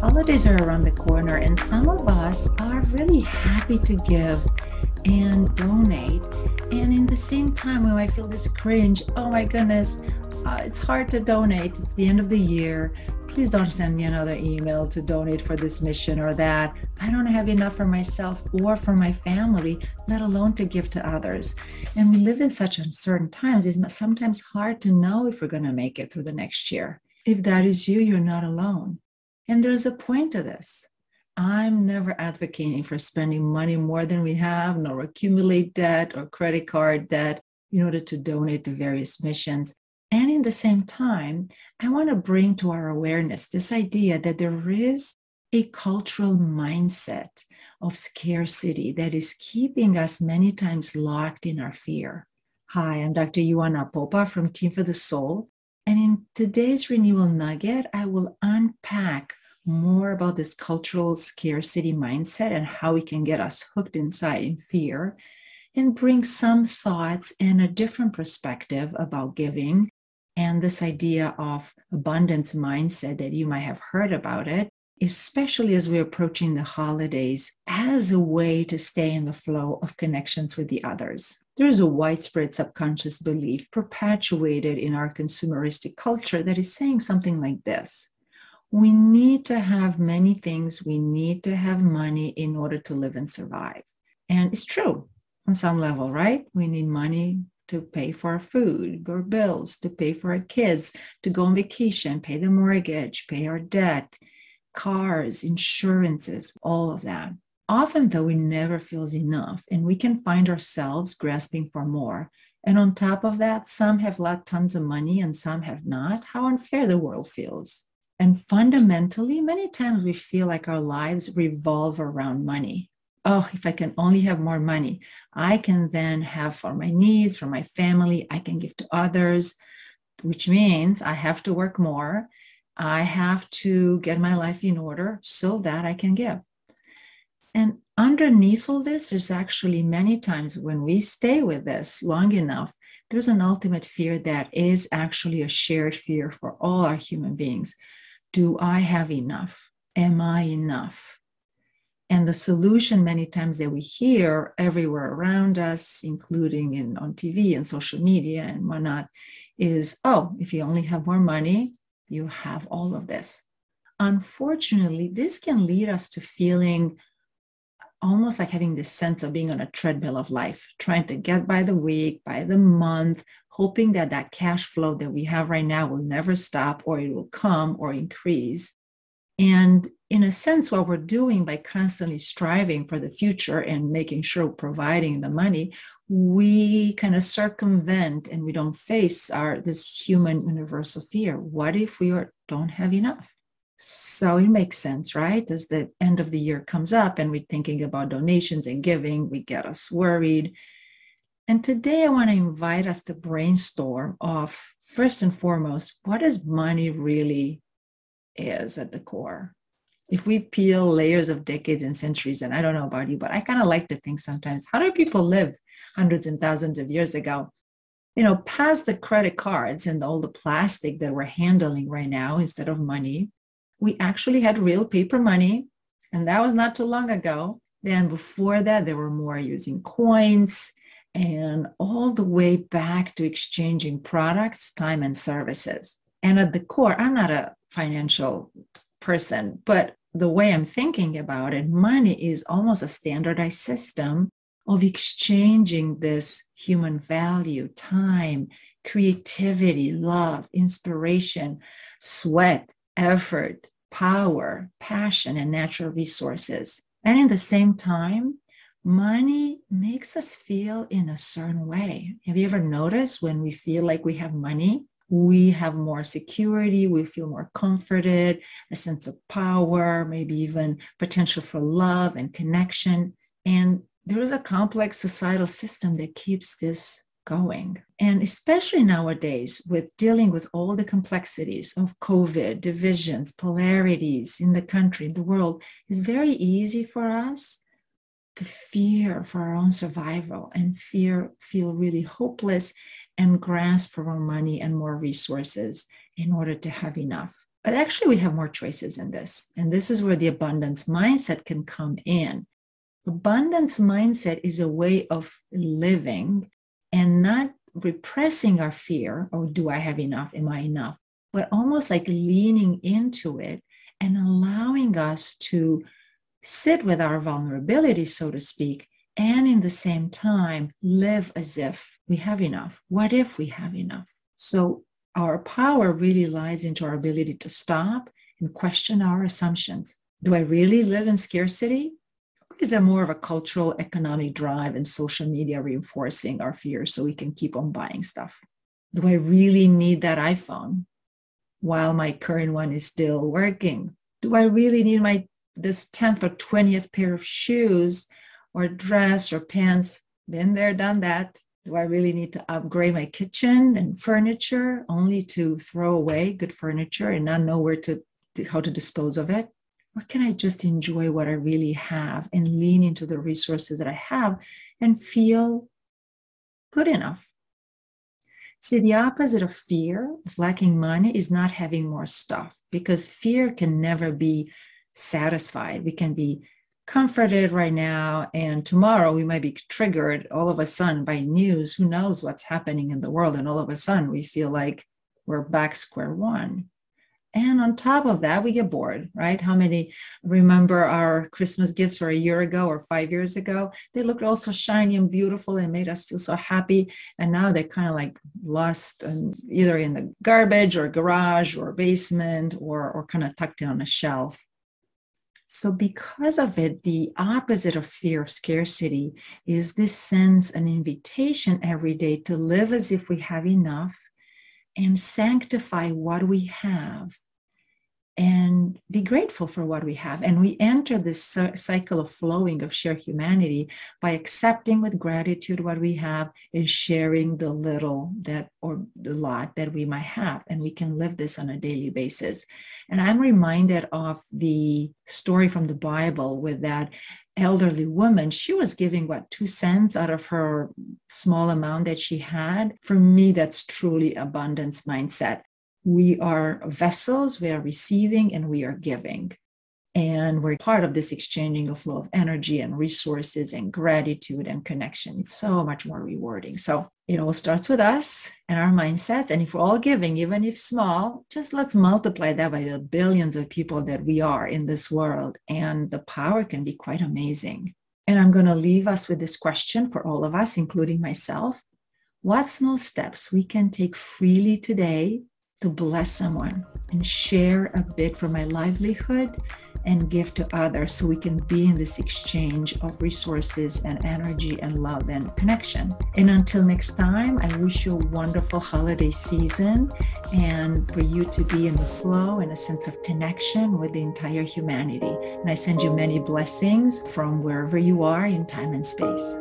Holidays are around the corner, and some of us are really happy to give and donate. And in the same time, when I feel this cringe, oh my goodness, uh, it's hard to donate. It's the end of the year. Please don't send me another email to donate for this mission or that. I don't have enough for myself or for my family, let alone to give to others. And we live in such uncertain times. It's sometimes hard to know if we're going to make it through the next year. If that is you, you're not alone. And there's a point to this. I'm never advocating for spending money more than we have, nor accumulate debt or credit card debt in order to donate to various missions. And in the same time, I want to bring to our awareness this idea that there is a cultural mindset of scarcity that is keeping us many times locked in our fear. Hi, I'm Dr. Ioana Popa from Team for the Soul. And in today's Renewal Nugget, I will unpack more about this cultural scarcity mindset and how it can get us hooked inside in fear and bring some thoughts and a different perspective about giving and this idea of abundance mindset that you might have heard about it especially as we're approaching the holidays as a way to stay in the flow of connections with the others there is a widespread subconscious belief perpetuated in our consumeristic culture that is saying something like this we need to have many things. We need to have money in order to live and survive. And it's true on some level, right? We need money to pay for our food, our bills, to pay for our kids, to go on vacation, pay the mortgage, pay our debt, cars, insurances, all of that. Often, though, it never feels enough and we can find ourselves grasping for more. And on top of that, some have lot tons of money and some have not. How unfair the world feels. And fundamentally, many times we feel like our lives revolve around money. Oh, if I can only have more money, I can then have for my needs, for my family, I can give to others, which means I have to work more. I have to get my life in order so that I can give. And underneath all this, there's actually many times when we stay with this long enough, there's an ultimate fear that is actually a shared fear for all our human beings do I have enough? Am I enough? And the solution, many times that we hear everywhere around us, including in on TV and social media and whatnot, is oh, if you only have more money, you have all of this. Unfortunately, this can lead us to feeling almost like having this sense of being on a treadmill of life, trying to get by the week, by the month, hoping that that cash flow that we have right now will never stop or it will come or increase. And in a sense, what we're doing by constantly striving for the future and making sure providing the money, we kind of circumvent and we don't face our this human universal fear. What if we are, don't have enough? So it makes sense, right? As the end of the year comes up and we're thinking about donations and giving, we get us worried. And today I want to invite us to brainstorm of first and foremost, what does money really is at the core? If we peel layers of decades and centuries, and I don't know about you, but I kind of like to think sometimes, how did people live hundreds and thousands of years ago? You know, past the credit cards and all the plastic that we're handling right now instead of money, we actually had real paper money, and that was not too long ago. Then before that, they were more using coins and all the way back to exchanging products, time, and services. And at the core, I'm not a financial person, but the way I'm thinking about it, money is almost a standardized system of exchanging this human value, time, creativity, love, inspiration, sweat, effort, power, passion, and natural resources. And in the same time, money makes us feel in a certain way. Have you ever noticed when we feel like we have money, we have more security, we feel more comforted, a sense of power, maybe even potential for love and connection. And there is a complex societal system that keeps this going. And especially nowadays, with dealing with all the complexities of COVID, divisions, polarities in the country, in the world, it's very easy for us to fear for our own survival and fear feel really hopeless and grasp for more money and more resources in order to have enough. But actually, we have more choices in this. And this is where the abundance mindset can come in. Abundance mindset is a way of living and not repressing our fear oh, do I have enough? Am I enough? But almost like leaning into it and allowing us to sit with our vulnerability, so to speak, and in the same time live as if we have enough. What if we have enough? So our power really lies into our ability to stop and question our assumptions. Do I really live in scarcity? Is that more of a cultural, economic drive and social media reinforcing our fears so we can keep on buying stuff? Do I really need that iPhone while my current one is still working? Do I really need my this 10th or 20th pair of shoes or dress or pants? Been there, done that. Do I really need to upgrade my kitchen and furniture only to throw away good furniture and not know where to how to dispose of it? Or can I just enjoy what I really have and lean into the resources that I have and feel good enough? See, the opposite of fear, of lacking money, is not having more stuff because fear can never be satisfied. We can be comforted right now and tomorrow we might be triggered all of a sudden by news. Who knows what's happening in the world? And all of a sudden we feel like we're back square one. And on top of that we get bored right? How many remember our christmas gifts or a year ago or five years ago? They looked all so shiny and beautiful and made us feel so happy. And now they're kind of like lost and either in the garbage or garage or basement or or kind of tucked in on a shelf so, because of it, the opposite of fear of scarcity is this sense, an invitation every day to live as if we have enough and sanctify what we have and be grateful for what we have. And we enter this cycle of flowing of shared humanity by accepting with gratitude what we have and sharing the little that or the lot that we might have. And we can live this on a daily basis. And I'm reminded of the story from the Bible with that elderly woman. She was giving what two cents out of her small amount that she had. For me, that's truly abundance mindset we are vessels, we are receiving, and we are giving. And we're part of this exchanging of flow of energy and resources and gratitude and connection. It's so much more rewarding. So it all starts with us and our mindsets. And if we're all giving, even if small, just let's multiply that by the billions of people that we are in this world. And the power can be quite amazing. And I'm going to leave us with this question for all of us, including myself. What small steps we can take freely today to bless someone and share a bit for my livelihood and give to others so we can be in this exchange of resources and energy and love and connection. And until next time, I wish you a wonderful holiday season and for you to be in the flow and a sense of connection with the entire humanity. And I send you many blessings from wherever you are in time and space.